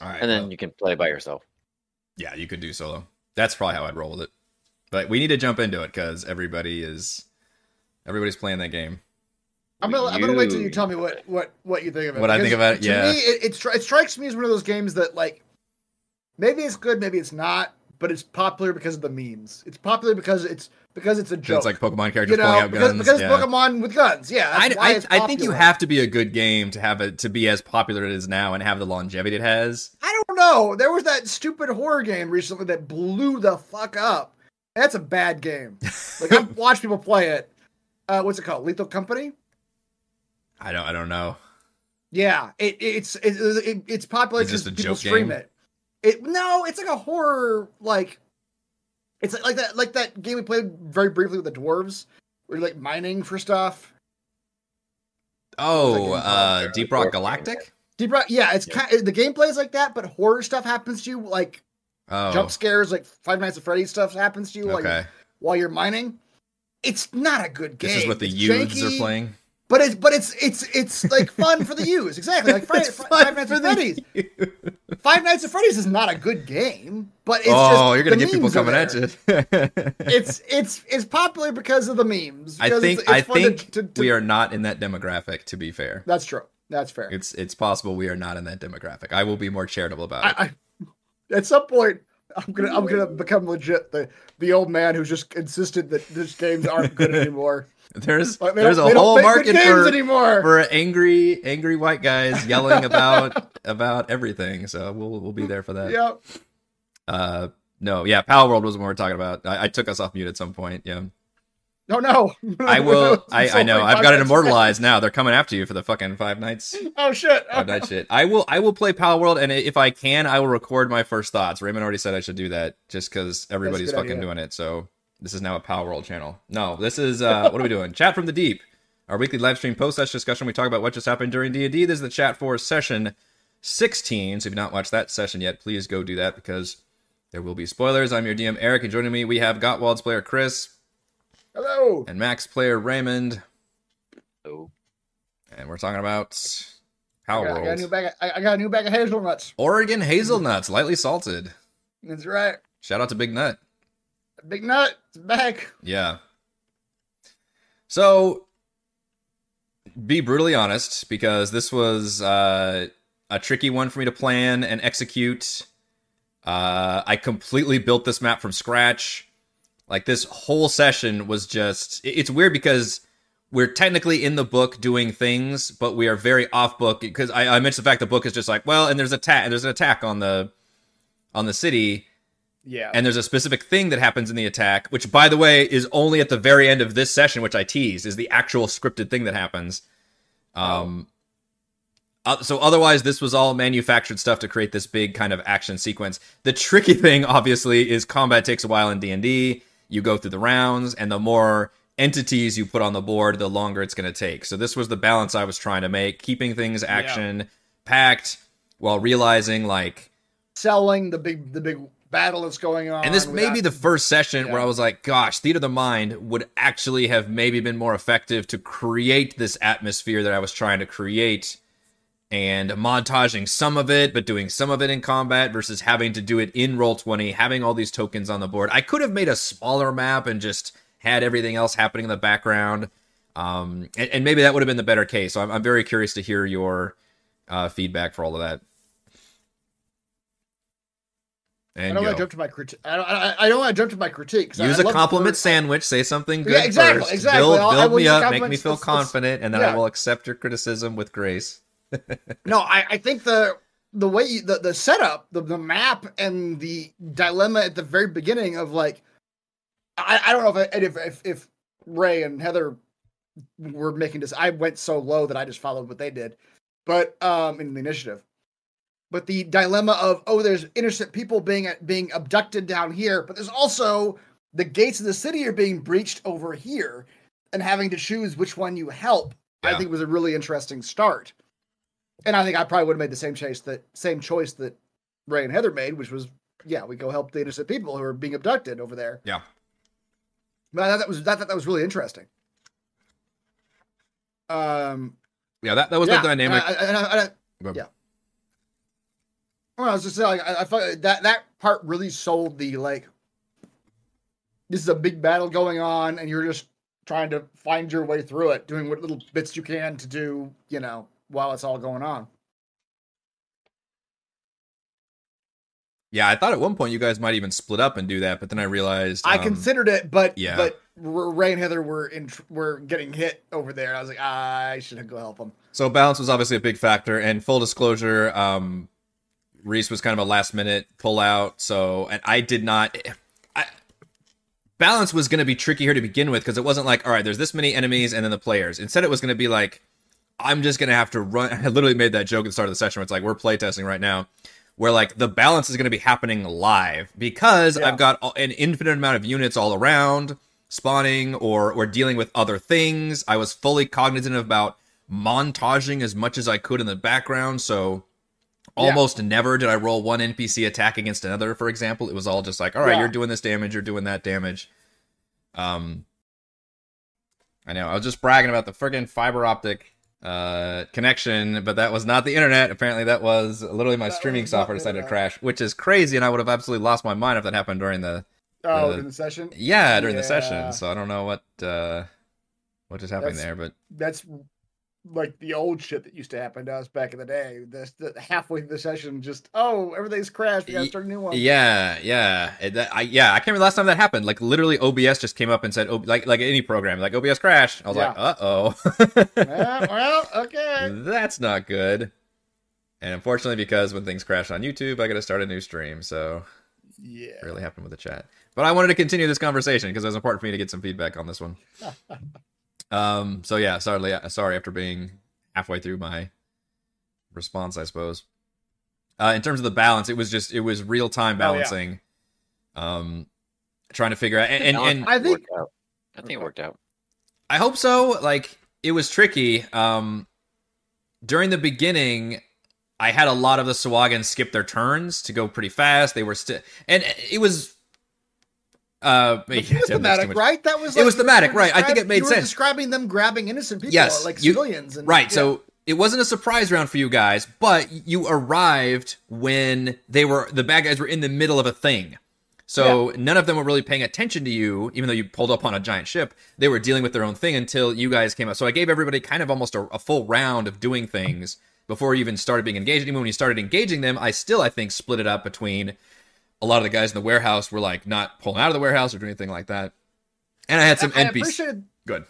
All right, and then well, you can play by yourself. yeah, you could do solo. That's probably how I'd roll with it. But we need to jump into it because everybody is everybody's playing that game. I'm gonna, I'm gonna wait till you You- tell me what what what you think of it. What I think about it, to yeah. me, it, it, stri- it strikes me as one of those games that like maybe it's good, maybe it's not, but it's popular because of the memes. It's popular because it's because it's a joke. it's like Pokemon characters you know, pulling out because, guns. because yeah. it's Pokemon with guns. Yeah, I, I, I think you have to be a good game to have it to be as popular as it is now and have the longevity it has. I don't know. There was that stupid horror game recently that blew the fuck up. That's a bad game. Like I've watched people play it. Uh, what's it called? Lethal Company. I don't I don't know. Yeah, it, it's it, it, it's popular because a people joke stream game? it. It no, it's like a horror like. It's like that like that game we played very briefly with the dwarves. Where you're like mining for stuff. Oh, like uh, Deep Rock Galactic. Deep Rock, yeah, it's Yeah. kind the gameplay is like that, but horror stuff happens to you, like Oh, jump scares, like Five Nights at Freddy's stuff happens to you while, okay. you're, while you're mining. It's not a good game. This is what the It's youths are playing. But it's but it's it's it's like fun for the youths, exactly. Like Friday, It's Five Nights at Freddy's. Five Nights at Freddy's is not a good game, but it's oh, just you're gonna get people coming at you. It's it's it's popular because of the memes. I think it's, it's I fun to- think to- to- we are not in that demographic. To be fair, That's true. That's fair. it's it's possible we are not in that demographic. I will be more charitable about it. I, I at some point I'm gonna I'm gonna become legit the the old man who's just insisted that these games aren't good anymore. There's Like, there's a whole market for anymore. for angry angry white guys yelling about about everything. So we'll we'll be there for that. Yep. Uh, no, yeah, Palworld was what we're talking about. I, I took us off mute at some point. Yeah, No, no. I will. I, So I know. I've got it immortalized now. They're coming after you for the fucking five nights. Oh shit. Five night shit. I will. I will play Palworld, and if I can, I will record my first thoughts. Raymond already said I should do that, just because everybody's fucking idea. doing it. So this is now a Power World channel. No, this is uh, what are we doing? Chat from the deep. Our weekly live stream post session discussion. We talk about what just happened during D and D. This is the chat for session sixteen. So if you've not watched that session yet, please go do that because there will be spoilers. I'm your DM Eric, and joining me we have Gottwald's player Chris Hello. and Mac's player Raymond, Oh, and we're talking about Pal I got, I got a new bag. Of, I, I got a new bag of hazelnuts. Oregon hazelnuts, lightly salted. That's right. Shout out to Big Nut. Big nut. Back. Yeah. So, be brutally honest, because this was uh, a tricky one for me to plan and execute. Uh, I completely built this map from scratch. Like this whole session was just. It's weird because we're technically in the book doing things, but we are very off book because I, I mentioned the fact the book is just like well, and there's attack, there's an attack on the on the city, Yeah. and there's a specific thing that happens in the attack, which by the way is only at the very end of this session, which I teased, is the actual scripted thing that happens. Um, uh, so otherwise, this was all manufactured stuff to create this big kind of action sequence. The tricky thing, obviously, is combat takes a while in D and D. You go through the rounds, and the more entities you put on the board, the longer it's going to take. So this was the balance I was trying to make, keeping things action packed while realizing like Selling the big the big battle that's going on. and this may be the first session where I was like, gosh, Theater of the Mind would actually have maybe been more effective to create this atmosphere that I was trying to create and montaging some of it, but doing some of it in combat versus having to do it in Roll20, having all these tokens on the board. I could have made a smaller map and just had everything else happening in the background. Um, and, and maybe that would have been the better case. So I'm, I'm very curious to hear your uh, feedback for all of that. I don't want to jump to my critique. I don't. I, I don't want to jump to my critique. 'cause Use I a compliment sandwich. Say something good Yeah, exactly, first. exactly. Build, build me up, make me feel confident, and then I will accept your criticism with grace. No, I, I think the the way you, the the setup, the the map, and the dilemma at the very beginning of like, I, I don't know if, I, if if if Ray and Heather were making this. I went so low that I just followed what they did, but um in the initiative. But the dilemma of oh, there's innocent people being being abducted down here, but there's also the gates of the city are being breached over here, and having to choose which one you help. I think was a really interesting start. And I think I probably would have made the same choice that same choice that Ray and Heather made, which was yeah, we go help the innocent people who are being abducted over there. Yeah. But I thought that was I thought that was really interesting. Um, Yeah, that, that was yeah, the dynamic. and I- and I- and I- yeah. Well, I was just saying, like, I, I felt that that part really sold the like. This is a big battle going on, and you're just trying to find your way through it, doing what little bits you can to do, you know, while it's all going on. Yeah, I thought at one point you guys might even split up and do that, but then I realized I um, considered it, but yeah. but Ray and Heather were in were getting hit over there. I was like, ah, I should go help them. So balance was obviously a big factor, and full disclosure, um, Reese was kind of a last minute pull out. So, and I did not. I, balance was going to be tricky here to begin with because it wasn't like, all right, there's this many enemies and then the players. Instead, it was going to be like, I'm just going to have to run. I literally made that joke at the start of the session where it's like, we're playtesting right now, where like the balance is going to be happening live because Yeah. I've got an infinite amount of units all around spawning or or dealing with other things. I was fully cognizant about montaging as much as I could in the background, so almost never did I roll one NPC attack against another, for example. It was all just like, all right, Yeah. you're doing this damage, you're doing that damage. Um I know, I was just bragging about the friggin' fiber optic uh connection, but that was not the internet. Apparently that was literally my That streaming software decided to crash, which is crazy and I would have absolutely lost my mind if that happened during the Oh, Uh, in the session. yeah, during the session. So I don't know what uh what just happened That's- there, but That's like the old shit that used to happen to us back in the day. This the, halfway through the session, just oh, everything's crashed. We gotta start a new one. Yeah, yeah, It- I, yeah. I can't remember the last time that happened. Like literally, OBS just came up and said, "Oh, like like any program, like OBS crashed." I was like, "Uh oh, Yeah, well, okay. that's not good." And unfortunately, because when things crash on YouTube, I got to start a new stream. So Yeah. really happened with the chat. But I wanted to continue this conversation because it was important for me to get some feedback on this one. um. So yeah, sorry, sorry. After being halfway through my response, I suppose. Uh, in terms of the balance, it was just it was real time Oh, yeah. balancing. Um, trying to figure out and and, and I think- I think it worked out. I hope so. Like it was tricky. Um, during the beginning, I had a lot of the Sahuagins skip their turns to go pretty fast. They were still, and it was. Uh, yeah, was damn, that's too thematic, right? That was It was thematic, right. I think it made you were sense. Describing them grabbing innocent people, Yes, like you- civilians, and Right. yeah. So it wasn't a surprise round for you guys, but you arrived when they were the bad guys were in the middle of a thing. So none of them were really paying attention to you, even though you pulled up on a giant ship. They were dealing with their own thing until you guys came up. So I gave everybody kind of almost a, a full round of doing things before you even started being engaged. Even when you started engaging them, I still I think split it up between a lot of the guys in the warehouse were like not pulling out of the warehouse or doing anything like that. And I had some I, I NPCs. appreciated. Good.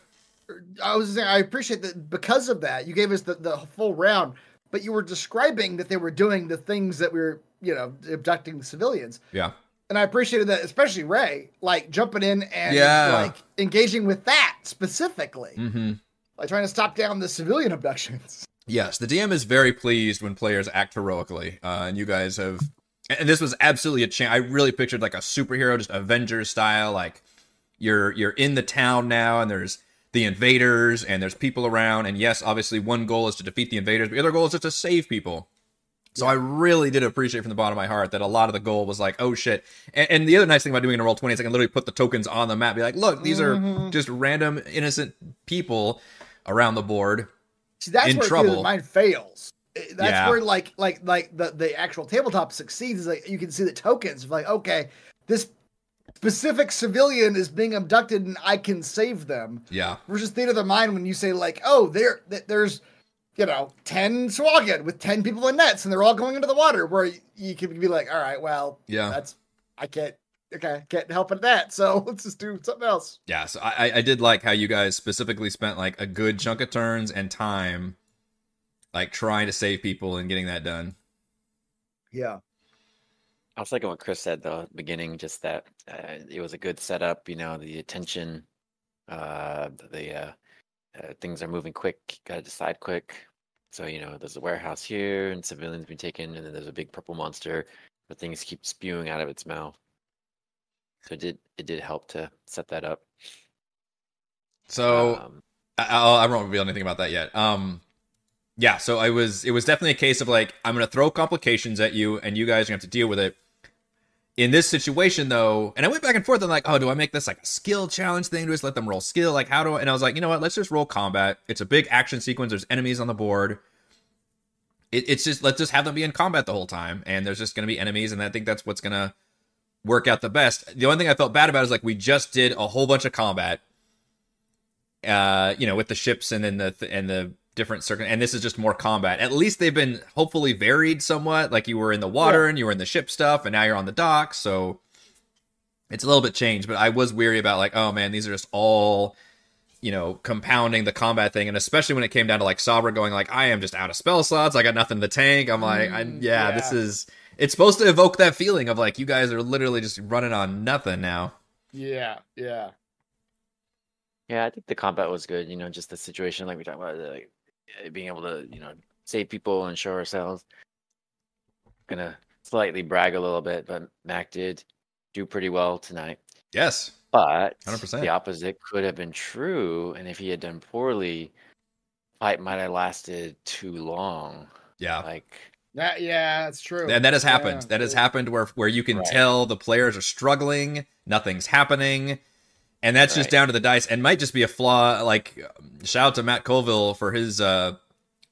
I was saying I appreciate that because of that you gave us the, the full round, but you were describing that they were doing the things that we were, you know, abducting the civilians. Yeah. And I appreciated that, especially Ray, like jumping in and Yeah. like engaging with that specifically, Mm-hmm. like trying to stop down the civilian abductions. Yes, the DM is very pleased when players act heroically, uh, and you guys have. And this was absolutely a chance. I really pictured like a superhero, just Avengers style. Like you're you're in the town now, and there's the invaders, and there's people around. And yes, obviously, one goal is to defeat the invaders, but the other goal is just to save people. So I really did appreciate from the bottom of my heart that a lot of the goal was like, oh shit. And, and the other nice thing about doing a roll twenty is I can literally put the tokens on the map, be like, look, these are Mhm. just random innocent people around the board. See, that's In where trouble. mine fails. Eh, That's Yeah. where like like like the the actual tabletop succeeds. Is like you can see the tokens of like okay, this specific civilian is being abducted and I can save them. Yeah. Versus theater of the mind when you say like oh there th- there's you know ten Sahuagin with ten people in nets and they're all going into the water where you, you can be like all right well Yeah. that's I can't okay can't help at that so let's just do something else. Yeah, so I- I did like how you guys specifically spent like a good chunk of turns and time, like trying to save people and getting that done. Yeah. I was liking what Chris said though at the beginning, just that uh, it was a good setup. You know, the attention, uh, the uh, uh, things are moving quick. Got to decide quick. So you know, there's a warehouse here, and civilians being taken, and then there's a big purple monster, but things keep spewing out of its mouth. So it did it did help to set that up. So um, I, I won't reveal anything about that yet. Um, yeah, so I was it was definitely a case of like I'm gonna throw complications at you and you guys are gonna have to deal with it. In this situation though, and I went back and forth I'm like, oh, do I make this like a skill challenge thing? Do I just let them roll skill? Like how do I and I was like, you know what, let's just roll combat. It's a big action sequence, there's enemies on the board. it, it's just let's just have them be in combat the whole time, and there's just going to be enemies, and I think that's what's going to work out the best. The only thing I felt bad about is like we just did a whole bunch of combat, uh, you know, with the ships and then the and the different circuit, and this is just more combat. At least they've been hopefully varied somewhat. Like you were in the water Yeah. and you were in the ship stuff, and now you're on the dock, so it's a little bit changed. But I was weary about like, oh man, these are just all you know, compounding the combat thing, and especially when it came down to like Sabra going like, I am just out of spell slots, I got nothing in the tank. I'm like, I, Mm, yeah, this is. It's supposed to evoke that feeling of like you guys are literally just running on nothing now. Yeah, yeah. Yeah, I think the combat was good. You know, just the situation like we talked about, like Uh, being able to, you know, save people and show ourselves. Gonna slightly brag a little bit, but Mac did do pretty well tonight. Yes, But 100%. the opposite could have been true, and if he had done poorly, fight might have lasted too long. yeah, Like, That yeah, that's true. and that has happened. Yeah, that has happened where where you can Right. tell the players are struggling, nothing's happening, and that's just down to the dice, and might just be a flaw. Like, shout out to Matt Colville for his uh,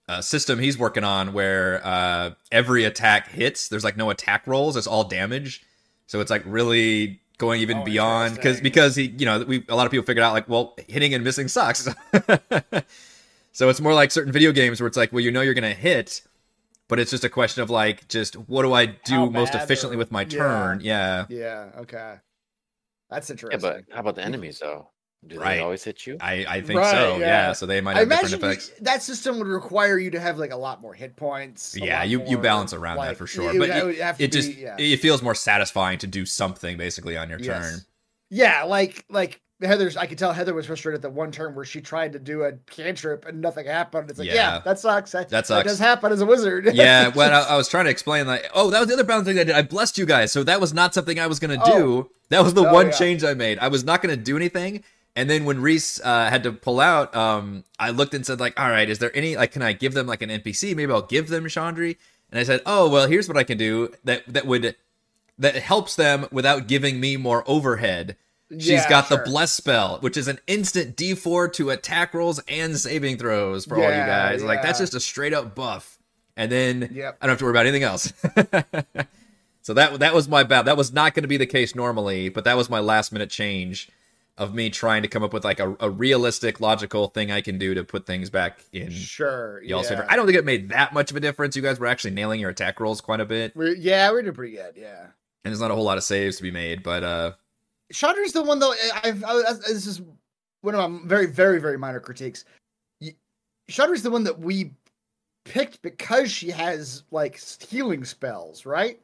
uh, system he's working on, where uh, every attack hits. There's like no attack rolls; it's all damage. So it's like really going even Oh, beyond because because he, you know, we a lot of people figured out like, well, hitting and missing sucks. so it's more like certain video games where it's like, well, you know, you're gonna hit. But it's just a question of like, just what do I do How most efficiently or- with my yeah. turn? Yeah, Yeah, okay. That's yeah, interesting. but how about the enemies though? Do Right. they always hit you? I, I think Right, so. Yeah. yeah. so they might I have different imagine effects. you- that system would require you to have like a lot more hit points. Yeah, lot you, you balance around that for sure. it But it, would have to it just yeah. it feels more satisfying to do something basically on your Yes. turn. Yeah, like like Heather's. I could tell Heather was frustrated at the one turn where she tried to do a cantrip and nothing happened. It's like, yeah, Yeah. that sucks. That, That sucks. does happen as a wizard. yeah, when I, I was trying to explain like, oh, that was the other balance thing I did. I blessed you guys, so that was not something I was gonna oh. do. That was the Oh, one yeah. change I made. I was not gonna do anything. And then when Reese uh, had to pull out, um, I looked and said like, all right, is there any like, can I give them like an NPC? Maybe I'll give them Chandri. And I said, oh well, here's what I can do that that would that helps them without giving me more overhead. She's Yeah, got sure. the bless spell, which is an instant D4 to attack rolls and saving throws for all you Yeah, guys. Like that's just a straight up buff. And then Yep. I don't have to worry about anything else. so that that was my bad. That was not going to be the case normally, but that was my last minute change of me trying to come up with like a, a realistic, logical thing I can do to put things back in Sure. y'all's yeah. favor. I don't think it made that much of a difference. You guys were actually nailing your attack rolls quite a bit, We're, yeah, we did pretty good. Yeah. and there's not a whole lot of saves to be made. But uh, Chandri's the one though. I- I've I, this is one of my very very very minor critiques. Chandri's the one that we picked because she has like healing spells, right?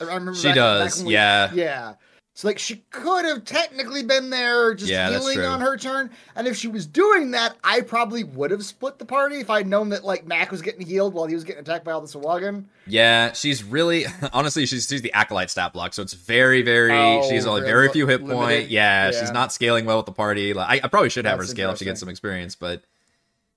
I remember she back- does, back we- yeah. yeah. So like she could have technically been there just Yeah, healing on her turn, and if she was doing that, I probably would have split the party if I'd known that like Mac was getting healed while he was getting attacked by all the Sahuagin. Yeah, she's really honestly she's she's the acolyte stat block, so it's very very Oh, she's only very few hit limited? point. Yeah, she's not scaling well with the party. Like, I, I probably should have That's her scale if she gets some experience, but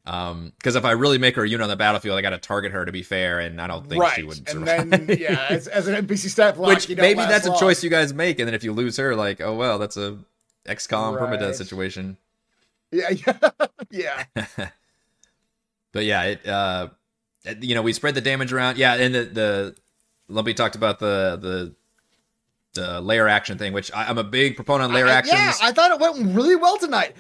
um, because if I really make her a unit on the battlefield, I got to target her to be fair, and I don't think right, she would and survive. then yeah, as, as an NPC stat block, Which maybe that's long. a choice you guys make, and then if you lose her, like oh well, that's a XCOM permadeath situation. Yeah, yeah, yeah. But yeah, it uh, you know, we spread the damage around. Yeah, and the the Lumpy talked about the the the lair action thing, which I, I'm a big proponent of lair I- actions. Yeah, I thought it went really well tonight.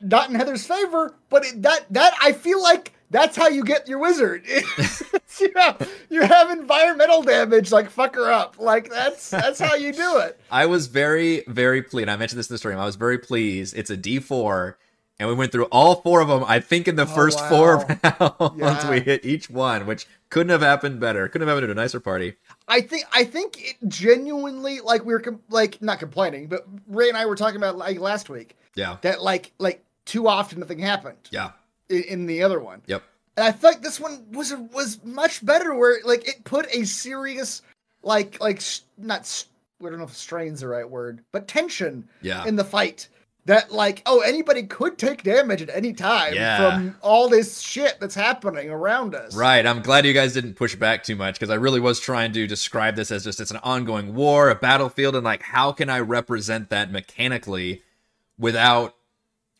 Not in Heather's favor, but it, that that I feel like that's how you get your wizard. you, have, you have environmental damage, like fuck her up. Like that's that's how you do it. I was very, very pleased. I mentioned this in the stream. I was very pleased. It's a D4, and we went through all four of them. I think in the Oh, first wow. four rounds, Yeah. we hit each one, which couldn't have happened better. Couldn't have happened at a nicer party. I think I think it genuinely like we were com- like not complaining, but Ray and I were talking about like last week Yeah, that like like too often nothing happened yeah, in, in the other one. yep. And I like this one was was much better, where like it put a serious, like like not I don't know if strain's the right word, but tension Yeah. in the fight. That like oh anybody could take damage at any time Yeah. from all this shit that's happening around us. Right. I'm glad you guys didn't push back too much because I really was trying to describe this as just it's an ongoing war, a battlefield, and like how can I represent that mechanically without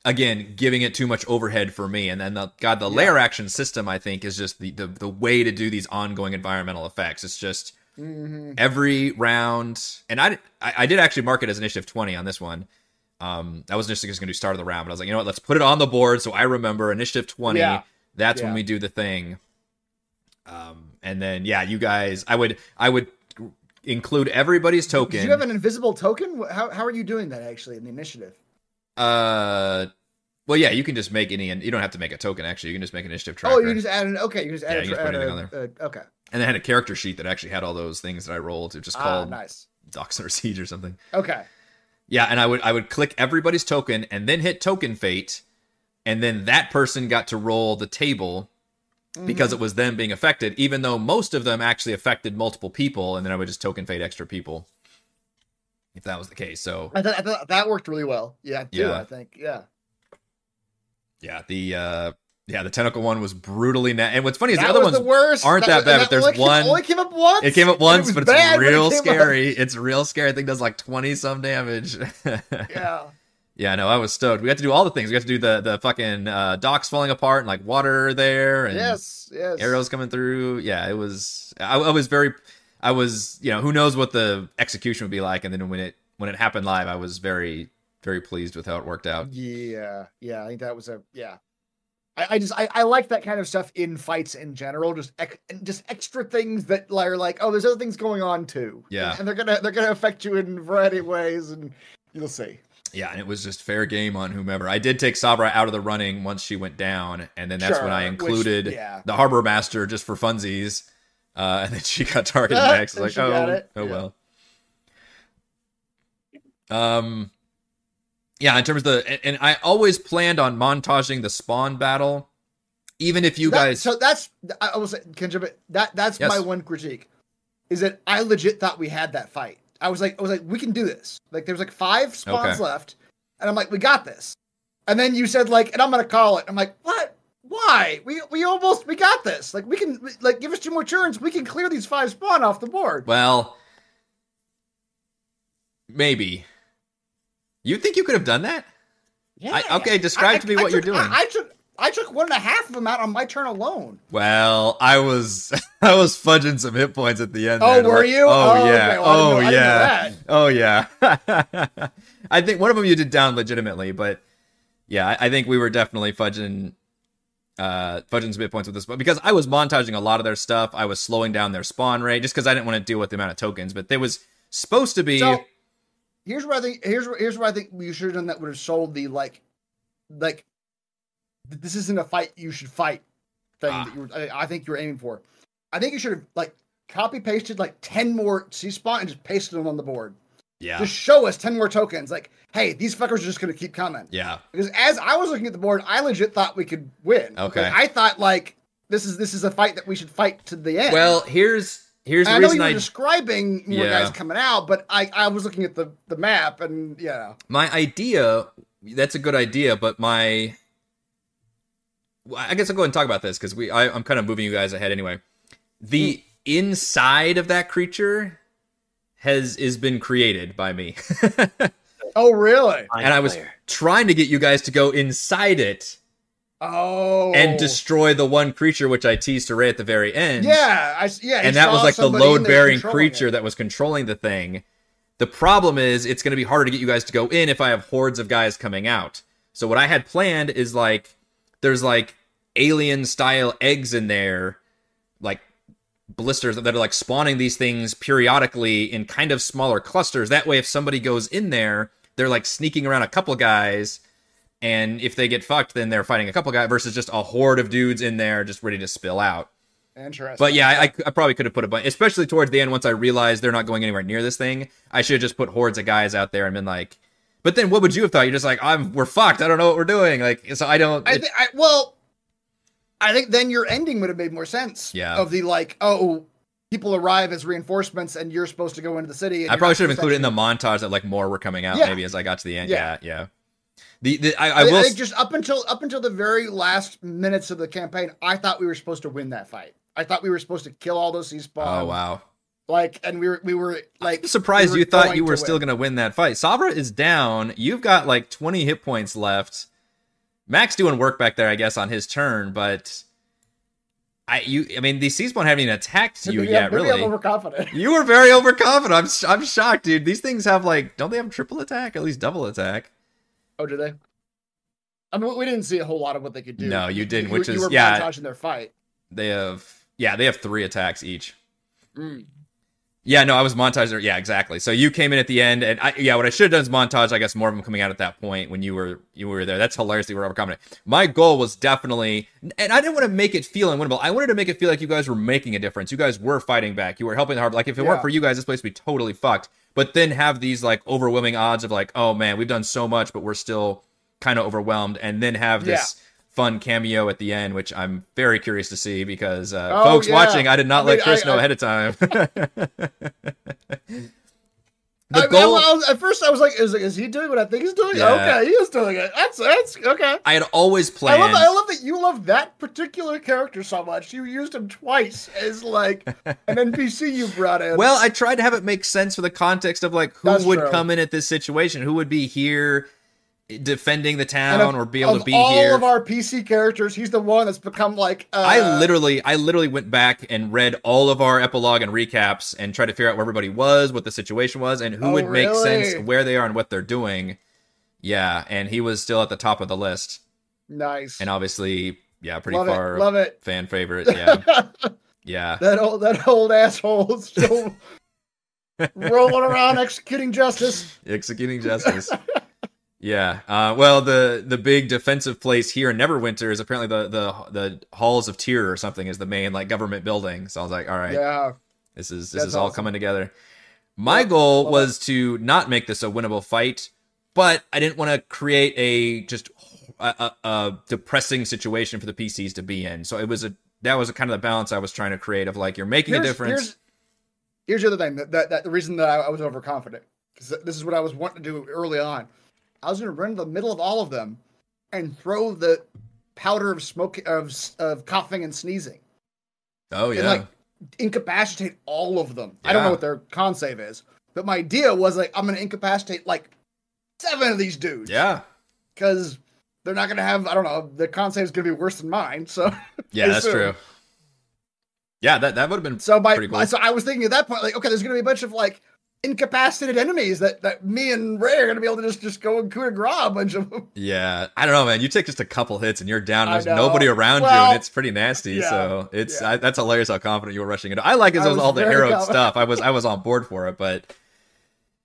again giving it too much overhead for me. And then the God, the lair action system I think is just the the the way to do these ongoing environmental effects. It's just Mhm. every round, and I, I I did actually mark it as initiative twenty on this one. Um, I was initially just going to do start of the round, but I was like, you know what, let's put it on the board so I remember initiative twenty. Yeah. That's when we do the thing. Um, and then yeah, you guys, I would I would include everybody's token. Do you have an invisible token? How, how are you doing that actually in the initiative? uh, well, yeah, you can just make any, and you don't have to make a token. Actually, you can just make an initiative tracker. Oh, you just add an okay. You just add Yeah, a, you just add anything a- on uh, okay. and they had a character sheet that actually had all those things that I rolled. It was just Ah, called nice. Docs or Siege or something. Okay. Yeah, and I would I would click everybody's token and then hit token fate, and then that person got to roll the table because it was them being affected, even though most of them actually affected multiple people, and then I would just token fate extra people. If that was the case. So I thought, I thought that worked really well. Yeah, too. Yeah. I think. Yeah. Yeah, the uh yeah, the tentacle one was brutally na- and what's funny is that the other ones the worst. aren't that was- bad, and but there's only came- one- only came up once. it came up once, was but it's when it real up. scary. It's real scary. I think does like twenty some damage. Yeah. Yeah, no, I was stoked. We got to do all the things. We got to do the the fucking uh, docks falling apart and like water there and Yes. Yes. arrows coming through. Yeah, it was. I, I was very. I was. You know, who knows what the execution would be like, and then when it when it happened live, I was very very pleased with how it worked out. Yeah. Yeah. I think that was a yeah. I, I just I, I like that kind of stuff in fights in general. Just ec- just extra things that are like oh, there's other things going on too. Yeah. And they're gonna they're gonna affect you in a variety of ways, and you'll see. Yeah, and it was just fair game on whomever. I did take Sabra out of the running once she went down, and then that's when I Sure, which- included yeah. the harbor master just for funsies. Uh, and then she got targeted next. Like, oh, oh Yeah. well. Um, yeah. In terms of the, and, and I always planned on montaging the spawn battle, even if you That- guys. So that's I was can jump in- that that's Yes. my one critique, is that I legit thought we had that fight. I was like I was like we can do this. Like there's like five spawns Okay. left, and I'm like we got this. And then you said like, and I'm gonna call it. I'm like what? Why? We we almost we got this. Like we can like give us two more turns. We can clear these five spawn off the board. well, maybe. You think you could have done that? Yeah. I- okay, describe I- to me I what you're doing. I, took I took one and a half of them out on my turn alone. Well, I was I was fudging some hit points at the end. Oh, were like- you? Oh, Oh, yeah. okay. Well, oh know- didn't yeah. Oh yeah. I think one of them you did down legitimately, but yeah, I, I think we were definitely fudging uh fudging some hit points with this, but because I was montaging a lot of their stuff, I was slowing down their spawn rate just because I didn't want to deal with the amount of tokens. But there was supposed to be So here's where I think here's where, here's where I think you should have done that would have sold the like like this isn't a fight you should fight thing Ah. that you were, I, I think you were aiming for. I think you should have like copy pasted like ten more C spot and just pasted them on the board. yeah. Just show us ten more tokens. Like, hey, these fuckers are just gonna keep coming. Yeah. Because as I was looking at the board, I legit thought we could win. Okay. Like, I thought like this is this is a fight that we should fight to the end. Well, here's here's the I know reason you were I describing more Yeah. guys coming out, but I, I was looking at the, the map and yeah. my idea that's a good idea but my I guess i'll go ahead and talk about this because we I, i'm kind of moving you guys ahead anyway the mm. inside of that creature has is been created by me Oh really? and i was trying to get you guys to go inside it Oh. and destroy the one creature which i teased to ray at the very end Yeah, I yeah. and that was like the load-bearing creature it. that was controlling the thing. The problem is it's going to be harder to get you guys to go in if I have hordes of guys coming out. So what I had planned is like there's like alien style eggs in there, like blisters that are like spawning these things periodically in kind of smaller clusters. That way, if somebody goes in there, they're like sneaking around a couple guys. And if they get fucked, then they're fighting a couple guys versus just a horde of dudes in there just ready to spill out. Interesting. But yeah, I, I probably could have put a bunch, especially towards the end once I realized they're not going anywhere near this thing. I should have just put hordes of guys out there and been like, but then what would you have thought? You're just like, I'm we're fucked. I don't know what we're doing. Like, so I don't. I think I well, I think then your ending would have made more sense. Yeah. Of the like, oh, people arrive as reinforcements and you're supposed to go into the city. I probably should have included in the montage that like more were coming out Yeah. maybe as I got to the end. Yeah, Yeah. yeah. The, the I, I will. I just up until up until the very last minutes of the campaign, I thought we were supposed to win that fight. I thought we were supposed to kill all those sea spawn. oh wow! Like, and we were we were like I'm surprised we you thought you were still win. to win that fight. Sabra is down. You've got like 20 hit points left. Max doing work back there, I guess, on his turn, but I you I mean the Sea Spawn haven't even attacked you Maybe yet, I'm- really. I'm overconfident. You were very overconfident. I'm sh- I'm shocked, dude. These things have like don't they have triple attack? At least double attack. Oh, did they? I mean, we didn't see a whole lot of what they could do. No, you didn't, You, which you is- were yeah. their fight. They have yeah, they have three attacks each. Mm. Yeah, no, I was montaging. Yeah, exactly. So you came in at the end, and I, yeah, what I should have done is montage. I guess more of them coming out at that point when you were you were there. That's hilarious. that You were overconfident. My goal was definitely, and I didn't want to make it feel unwinnable. I wanted to make it feel like you guys were making a difference. You guys were fighting back. You were helping the hard. Like if it weren't for you guys, this place would be totally fucked. But then have these like overwhelming odds of like, oh man, we've done so much, but we're still kind of overwhelmed, and then have this. Fun cameo at the end, which I'm very curious to see because uh, Oh, folks yeah. watching, I did not I let mean, Chris I- know I- ahead of time. the I goal. I was- at first, I was like, "Is is he doing what I think he's doing?" Yeah. Okay, he is doing it. That's that's okay. I had always I planned. love, I love that you love that particular character so much. You used him twice as like an NPC you brought in. well, I tried to have it make sense for the context of like who That's would true. come in at this situation, who would be here defending the town of- or be able to be all here. All of our PC characters, he's the one that's become like. Uh, I literally, I literally went back and read all of our epilogue and recaps and tried to figure out where everybody was, what the situation was, and who Oh, would make sense where they are and what they're doing. Yeah, and he was still at the top of the list, nice. and obviously, yeah, pretty love far it. Love it. fan favorite. Yeah, yeah. that old that old asshole still rolling around executing justice. executing justice. yeah. Uh, well, the the big defensive place here in Neverwinter is apparently the the the halls of Tyr or something is the main like government building. So I was like, all right, Yeah. this is this That's is all awesome. coming together. My Yep, goal was to not make this a winnable fight, but I didn't want to create a just a, a, a depressing situation for the PCs to be in. So it was a that was a kind of the balance I was trying to create of like you're making a difference. Here's, here's the other thing that, that, that the reason that I, I was overconfident because this is what I was wanting to do early on. I was going to run to the middle of all of them and throw the powder of smoke of of coughing and sneezing oh yeah. and like incapacitate all of them. I don't know what their con save is, but my idea was like I'm going to incapacitate like seven of these dudes. yeah. because they're not going to have. I don't know. The con save is going to be worse than mine. So Yeah, that's true. Yeah, that, that would have been So my, Pretty cool. my- so I was thinking at that point, like, okay, there's gonna be a bunch of like incapacitated enemies that, that me and Ray are gonna be able to just just go and coup de grace a bunch of them. Yeah, I don't know, man. You take just a couple hits and you're down. I There's nobody around you, and it's pretty nasty. yeah, so it's yeah. I, that's hilarious how confident you were rushing it. I like it. I was all the confident. stuff. I was I was on board for it, but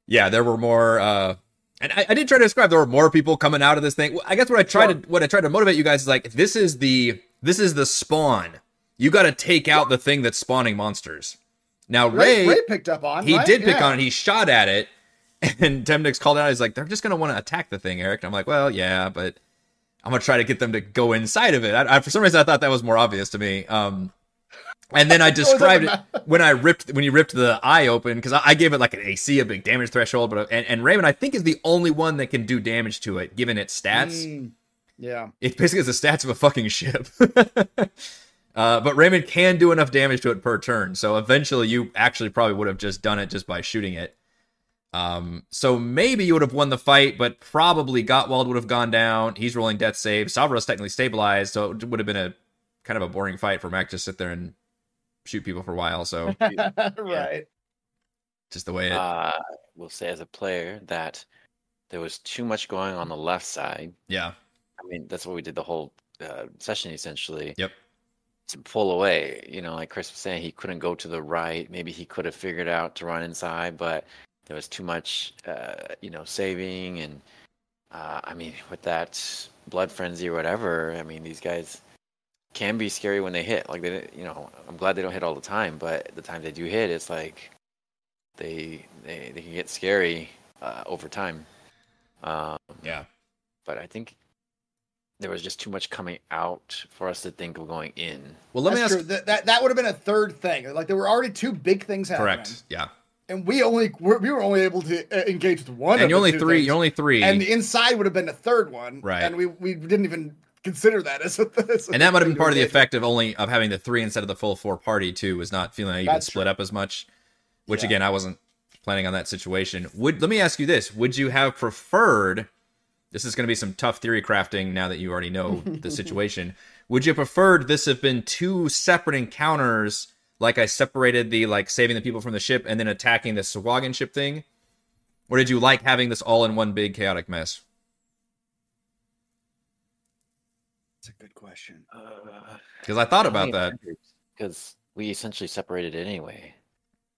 yeah, there were more. uh and I, I did try to describe there were more people coming out of this thing. I guess what I tried Sure. to what I tried to motivate you guys is like this is the this is the spawn. You got to take out the thing that's spawning monsters. Now Ray, Ray, Ray picked up on. It. He right? did pick Yeah. on it. He shot at it, and Temnix called out. He's like, "They're just gonna want to attack the thing, Eric." And I'm like, "Well, yeah, but I'm gonna try to get them to go inside of it." I, I, for some reason, I thought that was more obvious to me. Um, and then I It was like described it when I ripped when you ripped the eye open because I, I gave it like an AC, a big damage threshold. But and, and Raymond, I think, is the only one that can do damage to it, given its stats. Mm, yeah. It basically is the stats of a fucking ship. uh, but Raymond can do enough damage to it per turn, so eventually you actually probably would have just done it just by shooting it. Um, so maybe you would have won the fight, but probably Gottwald would have gone down. He's rolling death save. Salvaro's technically stabilized, so it would have been a kind of a boring fight for Mac to sit there and shoot people for a while. So right. just the way it. Uh, we'll say as a player that there was too much going on the left side. yeah, I mean, that's what we did the whole uh, session essentially. Yep. To pull away, you know, like Chris was saying, he couldn't go to the right. Maybe he could have figured out to run inside, but there was too much, uh, you know, saving and. Uh, I mean, with that blood frenzy or whatever, I mean, these guys can be scary when they hit. Like they, you know, I'm glad they don't hit all the time, but the time they do hit, it's like they they they can get scary uh, over time. Um, yeah, but I think there was just too much coming out for us to think of going in. well, let That's me ask. true. That, that that would have been a third thing. Like there were already two big things happening. Correct. Yeah, And we only we're, we were only able to uh, engage with one. and of you're the only two three. things. You're only three. And the inside would have been a third one. Right. And we we didn't even consider that as a. As a and that might have been part of the engage with. effect of only of having the three instead of the full four party too was not feeling even That's split true. up as much which Yeah. again i wasn't planning on that situation would let me ask you this would you have preferred this is going to be some tough theory crafting now that you already know the situation. Would you preferred this have been two separate encounters, like I separated the like saving the people from the ship and then attacking the Sahuagin ship thing, or did you like having this all in one big chaotic mess? That's a good question. Uh, because I thought about that. because we essentially separated it anyway.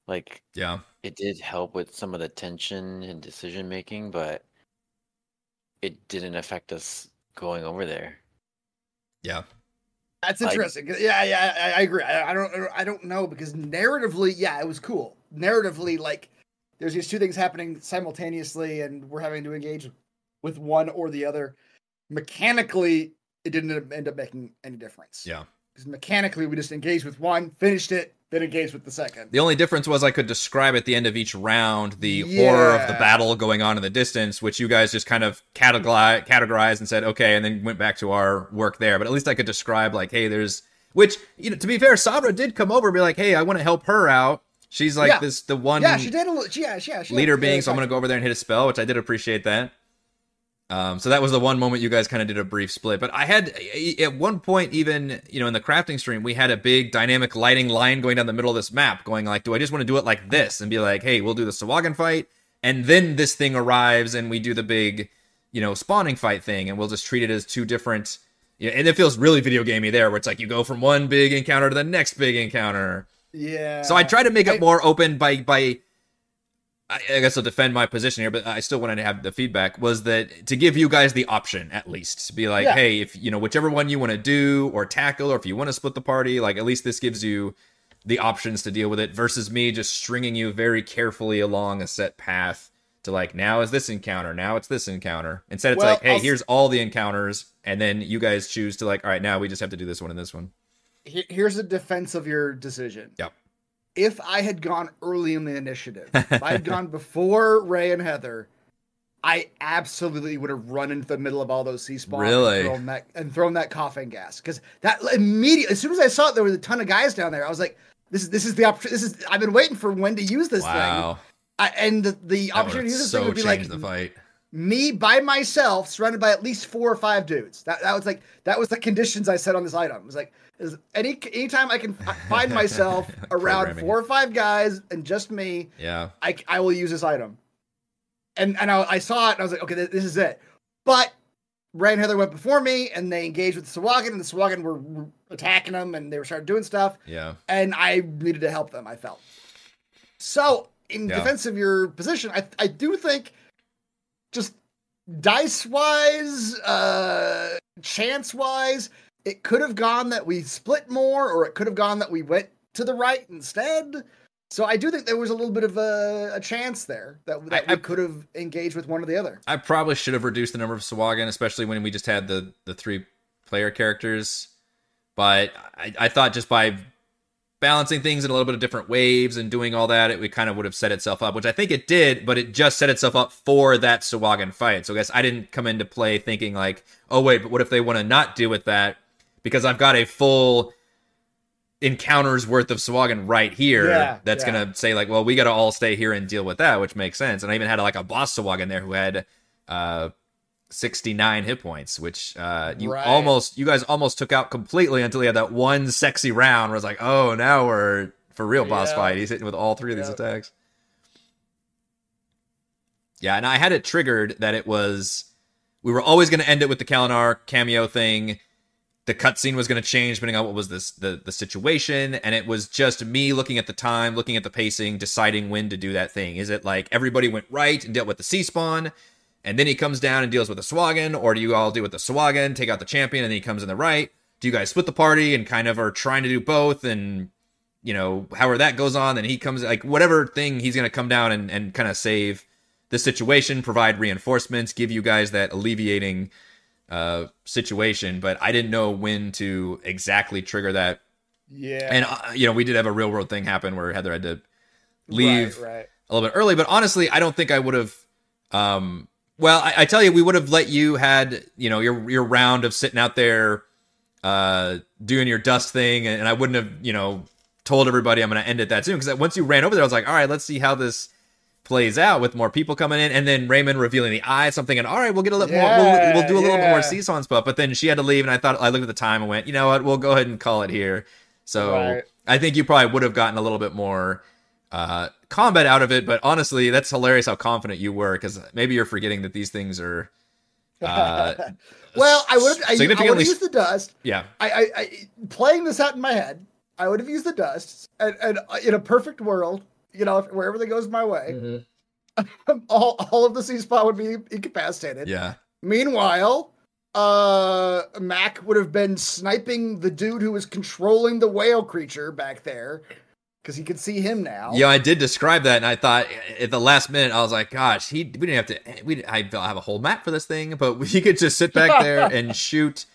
Like Yeah, it did help with some of the tension and decision making, but it didn't affect us going over there. yeah, That's Like- interesting. 'cause- yeah, yeah, I, I agree. I, I don't, I don't know because narratively, yeah, it was cool. Narratively, like there's these two things happening simultaneously, and we're having to engage with one or the other. Mechanically, it didn't end up making any difference. yeah. because mechanically, we just engaged with one, finished it, engaged with the second. The only difference was I could describe at the end of each round the horror of the battle going on in the distance, which you guys just kind of categori- categorized and said, okay, and then went back to our work there. But at least I could describe, like, hey, there's. Which, you know, to be fair, Sabra did come over and be like, hey, I want to help her out. She's like Yeah. this, the one yeah, she did a. Yeah, yeah, she leader being, so I'm going to go over there and hit a spell, which I did appreciate that. Um, so that was the one moment you guys kind of did a brief split. But I had at one point, even you know, in the crafting stream, we had a big dynamic lighting line going down the middle of this map, going like, do I just want to do it like this and be like, hey, we'll do the Sahuagin fight, and then this thing arrives and we do the big, you know, spawning fight thing, and we'll just treat it as two different. Yeah, and it feels really video gamey there, where it's like you go from one big encounter to the next big encounter. Yeah. So I tried to make it I- more open by by. I I guess I'll defend my position here, but I still wanted to have the feedback. Was that to give you guys the option at least to be like, Yeah. hey, if you know whichever one you want to do or tackle, or if you want to split the party, like at least this gives you the options to deal with it versus me just stringing you very carefully along a set path to like now is this encounter, now it's this encounter. Instead, it's Well, like, hey, I'll here's all the encounters, and then you guys choose to like, all right, now we just have to do this one and this one. Here's a defense of your decision. Yep. If I had gone early in the initiative, if I had gone before Ray and Heather, I absolutely would have run into the middle of all those sea spawns Really? and thrown that and thrown that coughing gas because that immediately as soon as I saw it, there was a ton of guys down there. I was like, "This is this is the opportunity. This is I've been waiting for when to use this thing." Wow, I, and the, opportunity to use this so thing would be like the fight. me by myself, surrounded by at least four or five dudes. That that was like that was the conditions I set on this item. It was like any anytime I can find myself around four or five guys and just me, Yeah. I I will use this item. And and I, I saw it and I was like, okay, this, this is it. But Ray and Heather went before me and they engaged with the Sahuagin and the Sahuagin were were attacking them and they were started doing stuff Yeah. and I needed to help them. I felt so in Yeah. defense of your position. I I do think just dice wise, uh, chance wise, it could have gone that we split more, or it could have gone that we went to the right instead. So I do think there was a little bit of a, a chance there that, that I- we I- could have engaged with one or the other. I probably should have reduced the number of Sahuagin, especially when we just had the the three player characters. But I, I thought just by balancing things in a little bit of different waves and doing all that, it, it kind of would have set itself up, which I think it did, but it just set itself up for that Sahuagin fight. So I guess I didn't come into play thinking like, oh wait, but what if they want to not deal with that? Because I've got a full encounters worth of Sahuagin right here Yeah, that's yeah. gonna say like, well, we gotta all stay here and deal with that, which makes sense. And I even had like a boss Sawagan there who had uh 69 hit points, which uh you Right. almost you guys almost took out completely until he had that one sexy round where it's like, oh now we're for real boss Yeah. fight. He's hitting with all three of these attacks. Yeah, and I had it triggered that it was we were always going to end it with the Kalinar cameo thing. The cutscene was going to change depending on what was this the the situation, and it was just me looking at the time, looking at the pacing, deciding when to do that thing. Is it like everybody went right and dealt with the sea spawn, and then he comes down and deals with the Sahuagin, or do you all deal with the Sahuagin, take out the champion, and then he comes in the right? Do you guys split the party and kind of are trying to do both and you know, however that goes on, then he comes like whatever thing he's gonna come down and, and kind of save the situation, provide reinforcements, give you guys that alleviating uh situation. But I didn't know when to exactly trigger that. Yeah. And uh, you know, we did have a real world thing happen where Heather had to leave Right, right. a little bit early, but honestly, I don't think I would have. Um, well, I, I tell you, we would have let you had you know your your round of sitting out there, uh, doing your dust thing, and I wouldn't have you know told everybody I'm going to end it that soon because once you ran over there, I was like, all right, let's see how this plays out with more people coming in, and then Raymond revealing the eye, something, and all right, we'll get a little more, we'll, we'll do a little bit more yeah. seesaw and stuff. But then she had to leave, and I thought I looked at the time and went, you know what, we'll go ahead and call it here. So Right. I think you probably would have gotten a little bit more uh, combat out of it. But honestly, that's hilarious how confident you were because maybe you're forgetting that these things are. Uh, well, I would have I significantly- used the dust. yeah, I, I, I playing this out in my head, I would have used the dust, and, and uh, in a perfect world, you know, if, where everything goes my way, all all of the sea spawn would be incapacitated. yeah. Meanwhile, uh, Mac would have been sniping the dude who was controlling the whale creature back there, because he could see him now. Yeah, I did describe that, and I thought at the last minute I was like, "Gosh, he we didn't have to. We I have a whole map for this thing, but he could just sit back there and shoot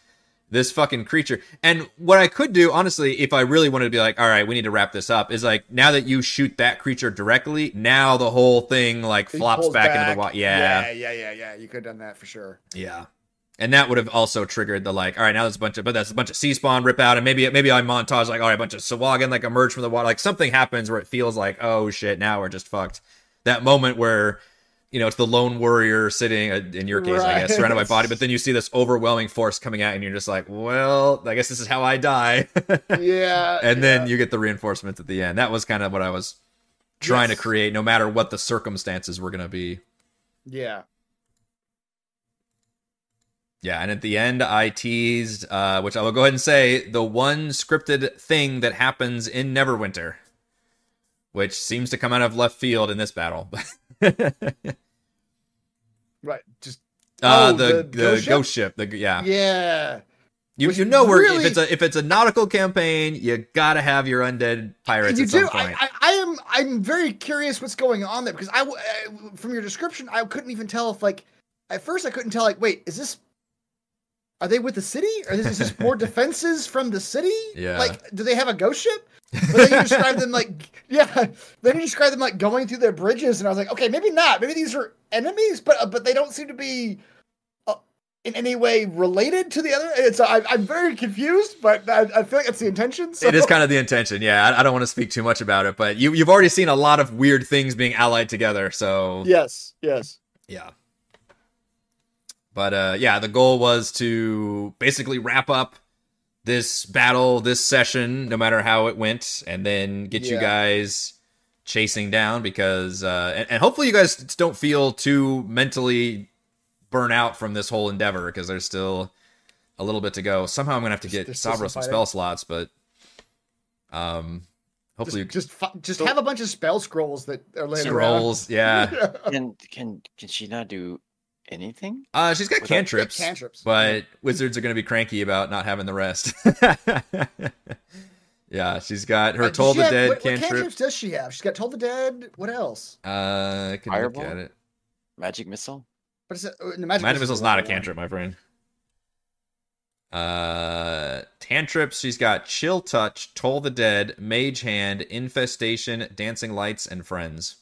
this fucking creature." And what I could do, honestly, if I really wanted to be like, "All right, we need to wrap this up," is like now that you shoot that creature directly, now the whole thing like He flops pulls back, into the water. Yeah, yeah, yeah, yeah, yeah. You could have done that for sure. yeah. And that would have also triggered the like, all right, now there's a bunch of, but that's a bunch of sea spawn rip out, and maybe maybe I montage like, all right, a bunch of Sahuagin like emerge from the water, like something happens where it feels like, oh shit, now we're just fucked. That moment where, you know, it's the lone warrior sitting, uh, in your case, I guess, Right. surrounded by body, but then you see this overwhelming force coming at, you and you're just like, well, I guess this is how I die. Yeah, and then yeah. you get the reinforcements at the end. That was kind of what I was trying Yes. to create, no matter what the circumstances were gonna be. yeah. Yeah, and at the end, I teased, uh, which I will go ahead and say, the one scripted thing that happens in Neverwinter, which seems to come out of left field in this battle. uh, Right. Just the Oh, the the, ghost ghost, ship? ship, the yeah, yeah. you which you know where really- if it's a if it's a nautical campaign, you gotta have your undead pirates you at some do. point. I, I, I am. I'm very curious what's going on there because I, w- uh, from your description, I couldn't even tell if like, at first I couldn't tell like, wait, is this? Are they with the city? Or is this, is this more defenses from the city? Yeah. Like, do they have a ghost ship? But then you describe them like, yeah. Then you describe them like going through their bridges, and I was like, okay, maybe not. Maybe these are enemies, but uh, but they don't seem to be. uh, In any way related to the other, it's I, I'm very confused, but I, I feel like it's the intention. So. It is kind of the intention, yeah. I, I don't want to speak too much about it, but you you've already seen a lot of weird things being allied together, so yes, yes. Yeah. But uh yeah, the goal was to basically wrap up this battle, this session, no matter how it went, and then get you guys chasing down because uh and, and hopefully you guys don't feel too mentally burn out from this whole endeavor because there's still a little bit to go. Somehow I'm gonna have to get There's still some some spell slots, but um hopefully just just, fu- just have a bunch of spell scrolls that are laying scrolls, yeah. around. Can can can she not do anything? Uh, she's got Without- cantrips, cantrips. but wizards are going to be cranky about not having the rest. yeah, she's got her Uh, does Toll she the have- Dead what, what cantrips does she have? She's got Toll the Dead. What else? Uh, I can look Fireball? at it. Magic missile? What is it? Uh, the magic, Magic Missile's Missile's not a level one. cantrip, my friend. Uh, cantrips. She's got Chill Touch, Toll the Dead, Mage Hand, Infestation, Dancing Lights, and Friends.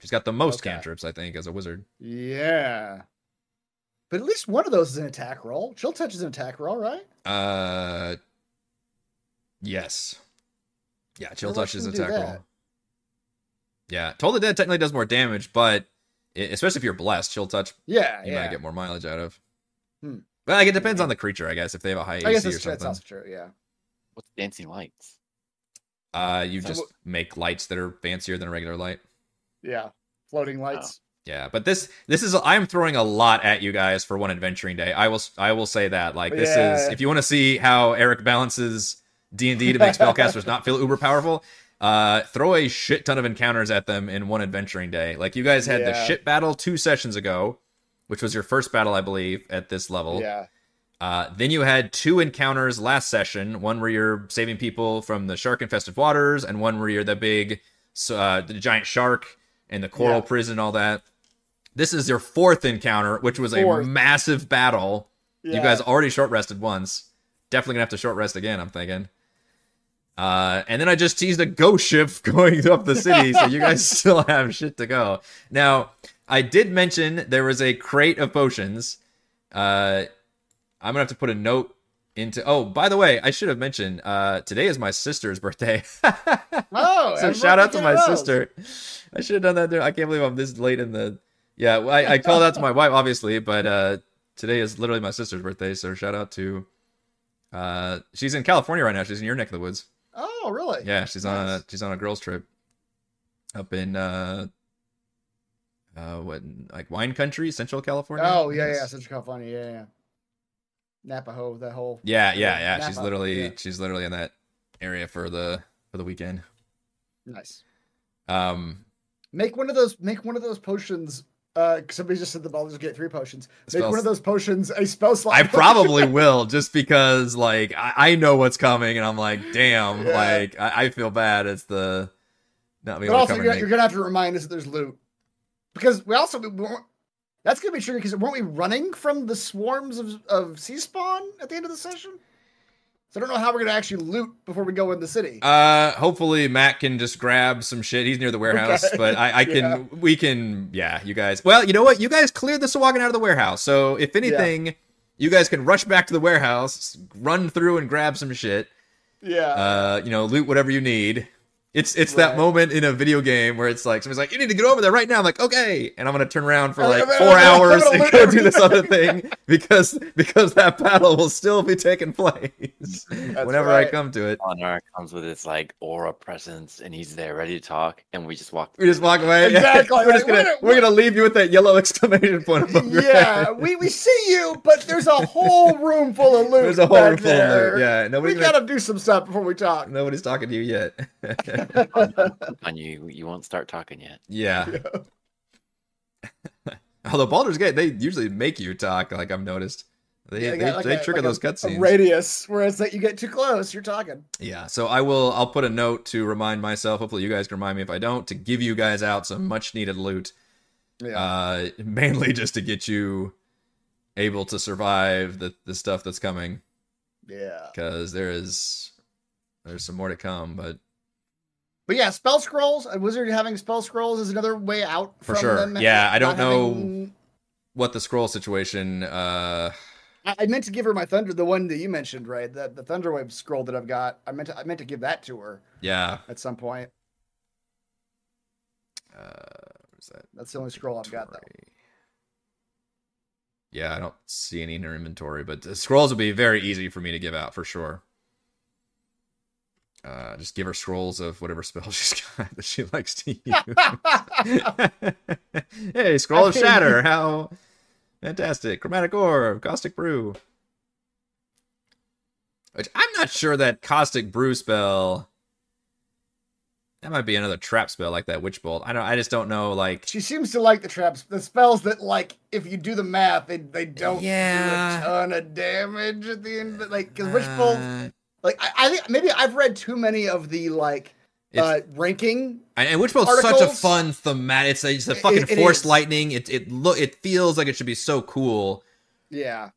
She's got the most Okay. cantrips, I think, as a wizard. Yeah. But at least one of those is an attack roll. Chill touch is an attack roll, right? Uh, yes. Yeah, Chill Touch is shouldn't attack roll. Yeah, Toll the Dead technically does more damage, but i- especially if you're blessed, Chill Touch Yeah, you yeah. might get more mileage out of. Hmm. But like, it depends on the creature, I guess. If they have a high I guess AC or that's, that's something, also true. Yeah. What's dancing lights? uh, you So just make lights that are fancier than a regular light. Yeah. Floating lights. Yeah, but this this is I'm throwing a lot at you guys for one adventuring day. I will I will say that like this is if you want to see how Eric balances D and D to make spellcasters not feel uber powerful, uh, throw a shit ton of encounters at them in one adventuring day. Like you guys had the Yeah. shit battle two sessions ago, which was your first battle, I believe, at this level. Yeah. Uh, then you had two encounters last session. One where you're saving people from the shark infested waters, and one where you're the big, uh, the giant shark and the coral Yeah. prison, all that. This is your fourth encounter, which was Fourth. a massive battle. You guys already short rested once. Definitely gonna have to short rest again. I'm thinking. Uh, and then I just teased a ghost ship going up the city, so you guys still have shit to go. Now, I did mention there was a crate of potions. Uh, I'm gonna have to put a note into. Oh, by the way, I should have mentioned. Uh, today is my sister's birthday. Oh, so shout out to my sister. I should have done that. There. I can't believe I'm this late in the. Yeah, I, I called out to my wife, obviously, but uh, today is literally my sister's birthday. So shout out to. Uh, she's in California right now. She's in your neck of the woods. Oh, really? Yeah, she's on a she's on a girls trip up in uh uh what like wine country, Central California. Oh, yeah, yeah. Central California, yeah, yeah. Napa that whole. Yeah, yeah, yeah. She's literally yeah. she's literally in that area for the for the weekend. Nice. Um Make one of those. Make one of those potions. Uh, somebody just said the Baldur's Gate three potions. Make Spells- one of those potions a spell slot. I probably will just because like I, I know what's coming and I'm like, damn, Yeah. like I, I feel bad. It's the not being But also, you're, and you're gonna have to remind us that there's loot because we also we that's gonna be tricky because weren't we running from the swarms of of sea spawn at the end of the session? So I don't know how we're gonna actually loot before we go in the city. Uh, hopefully Matt can just grab some shit. He's near the warehouse, Okay. but I, I can, Yeah. we can, yeah, you guys. Well, you know what? You guys cleared the Sahuagin out of the warehouse, so if anything, you guys can rush back to the warehouse, run through and grab some shit. yeah. Uh, you know, loot whatever you need. It's it's that moment in a video game where it's like somebody's like, you need to get over there right now. I'm like, okay, and I'm gonna turn around for oh, like four hours and go do this other thing because because that battle will still be taking place whenever I come to it. Honor comes with his like aura presence, and he's there ready to talk, and we just walk. We just walk away. Exactly. we're just gonna we're we're gonna leave you with that yellow exclamation point above your yeah, head. we, we see you, but there's a whole room full of loot. There's a whole room full of there. loot. Yeah, we nobody gonna, gotta do some stuff before we talk. nobody's talking to you yet. On you. You won't start talking yet. yeah. Although Baldur's Gate, they usually make you talk. Like I've noticed, they Yeah, they, got like they a- trigger like those A cutscenes. radius, whereas that you get too close, you're talking. Yeah, so I will. I'll put a note to remind myself. Hopefully, you guys can remind me if I don't to give you guys out some much needed loot. Yeah. Uh, mainly just to get you able to survive the the stuff that's coming. yeah. because there is there's some more to come but But yeah, spell scrolls. A wizard having spell scrolls is another way out For sure. Yeah, I don't know- having- what the scroll situation uh I, I meant to give her my thunder, the one that you mentioned, right? The the thunderwave scroll that I've got. I meant to I meant to give that to her yeah at some point. uh that That's the only scroll I've got though. Yeah i don't see any in her inventory but scrolls will be very easy for me to give out for sure uh just give her scrolls of whatever spell she's got that she likes to use hey scroll of shatter how fantastic chromatic orb caustic brew which i'm not sure that caustic brew spell that might be another trap spell like that witch bolt i don't i just don't know like She seems to like the traps, the spells that like if you do the math, they they don't Yeah. do a ton of damage at the end. But like, because witch bolt, uh, like I, I think maybe I've read too many of the like uh ranking. and, and witch bolt's such a fun thematic it's a, it's a fucking it force lightning. It it look it feels like it should be so cool. Yeah,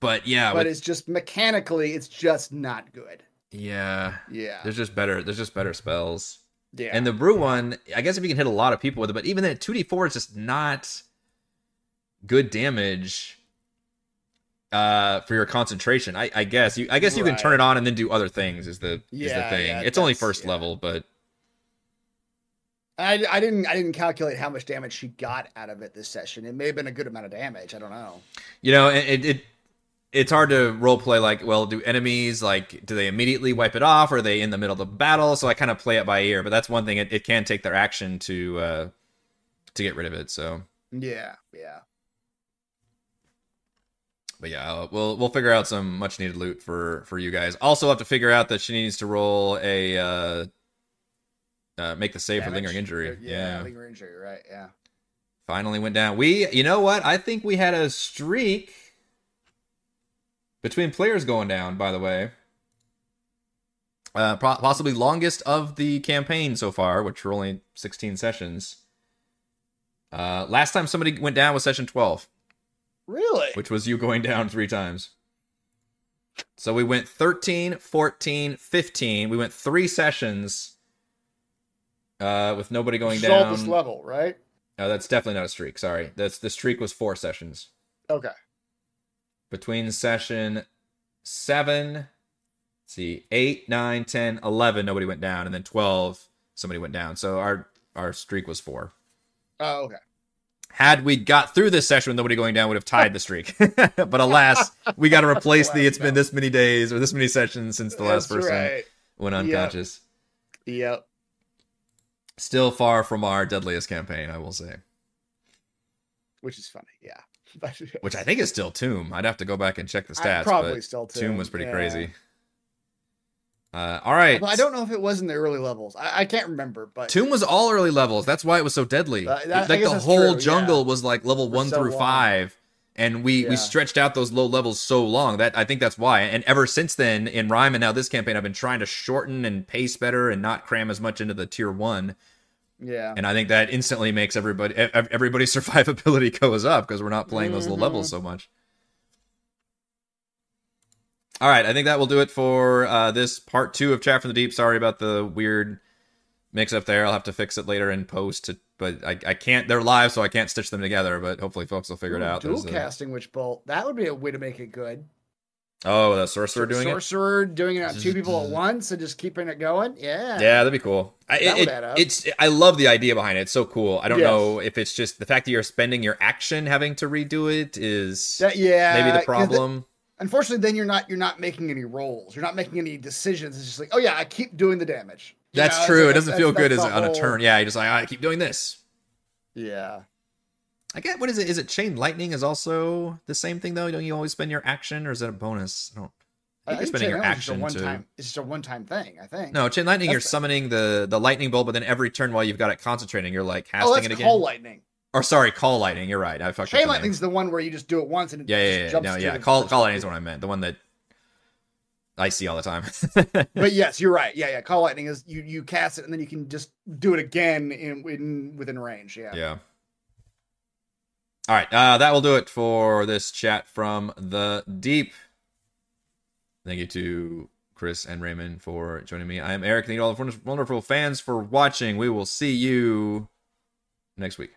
but yeah but with- it's just mechanically, it's just not good. yeah. Yeah, there's just better there's just better spells. Yeah. And the brew one, I guess if you can hit a lot of people with it, but even then, two D four is just not good damage uh, for your concentration. I, I guess you, I guess you can turn it on and then do other things. Is the is the thing? yeah, it's only first yeah. level, but I, I didn't I didn't calculate how much damage she got out of it this session. It may have been a good amount of damage. I don't know. you know, it, it, it it's hard to role play. Like, well, do enemies like do they immediately wipe it off? Or are they in the middle of the battle? So I kind of play it by ear. But that's one thing. It, it can take their action to uh, to get rid of it. So Yeah, yeah. But yeah, we'll we'll figure out some much needed loot for for you guys. Also, have to figure out that she needs to roll a uh, uh make the save for lingering injury. Or- Yeah, lingering injury. Right. Yeah. finally went down. We, you know what? I think we had a streak between players going down. By the way, uh, pro- possibly longest of the campaign so far, which were only sixteen sessions. Uh, last time somebody went down was session twelve. Really? which was you going down three times. So we went 13, 14, 15. We went three sessions uh, with nobody going all down. this level, right? No, that's definitely not a streak. Sorry. That's the streak was four sessions. Okay. Between session seven, let's see, eight, nine, 10, 11, nobody went down, and then 12, somebody went down. So our our streak was four. Oh, okay. Had we got through this session with nobody going down, would have tied the streak. but alas, we got to replace the. It's been this many days or this many sessions since the last That's person right. went unconscious. Yep. Still far from our deadliest campaign, I will say. Which is funny. Yeah. Which I think is still Tomb. I'd have to go back and check the stats. probably but still too. Tomb was pretty yeah. crazy. Uh, all right. Although I don't know if it was in the early levels. I, I can't remember, but Tomb was all early levels. That's why it was so deadly. Uh, that- like the whole true, jungle yeah. was like level one so through long. five, and we Yeah. we stretched out those low levels so long that I think that's why. And ever since then, in Rime and now this campaign, I've been trying to shorten and pace better and not cram as much into the tier one. yeah. And I think that instantly makes everybody everybody's survivability goes up because we're not playing those low levels Mm-hmm. so much. All right, I think that will do it for uh, this part two of Chat from the Deep. Sorry about the weird mix up there. I'll have to fix it later in post. To, but I, I can't. They're live, so I can't stitch them together. But hopefully, folks will figure it out. Dual There's a- casting witch bolt. That would be a way to make it good. oh, the sorcerer doing it. Sorcerer doing it on two people at once and just keeping it going. Yeah. Yeah, that'd be cool. I, That would it, add up. it's I love the idea behind it. It's so cool. I don't Yes. know if it's just the fact that you're spending your action having to redo it is That- yeah. maybe the- problem. Unfortunately, then you're not you're not making any rolls. You're not making any decisions. It's just like, oh yeah, I keep doing the damage. You That's know, true. It doesn't feel good as on a turn. Yeah, you're just like, "Ah, I keep doing this. Yeah. I get what is it? Is it chain lightning is also the same thing though? Don't you always spend your action or is that a bonus? I don't I think you're spending your Lightning just a action one to time. It's just a one time thing. I think. No, chain lightning, That's you're summoning the the lightning bolt, but then every turn while you've got it concentrating, you're like casting Oh, that's it again. call lightning. Or sorry, call lightning. You're right. I fucked up Chain the lightning's the one where you just do it once and it Yeah, yeah, yeah. jumps No, yeah. Call call lightning is what I meant. The one that I see all the time. But yes, you're right. Yeah, yeah. Call lightning is you you cast it and then you can just do it again in, in within range. Yeah. Yeah. All right, uh, that will do it for this chat from the deep. Thank you to Chris and Raymond for joining me. I am Eric. Thank you to all the wonderful fans for watching. We will see you next week.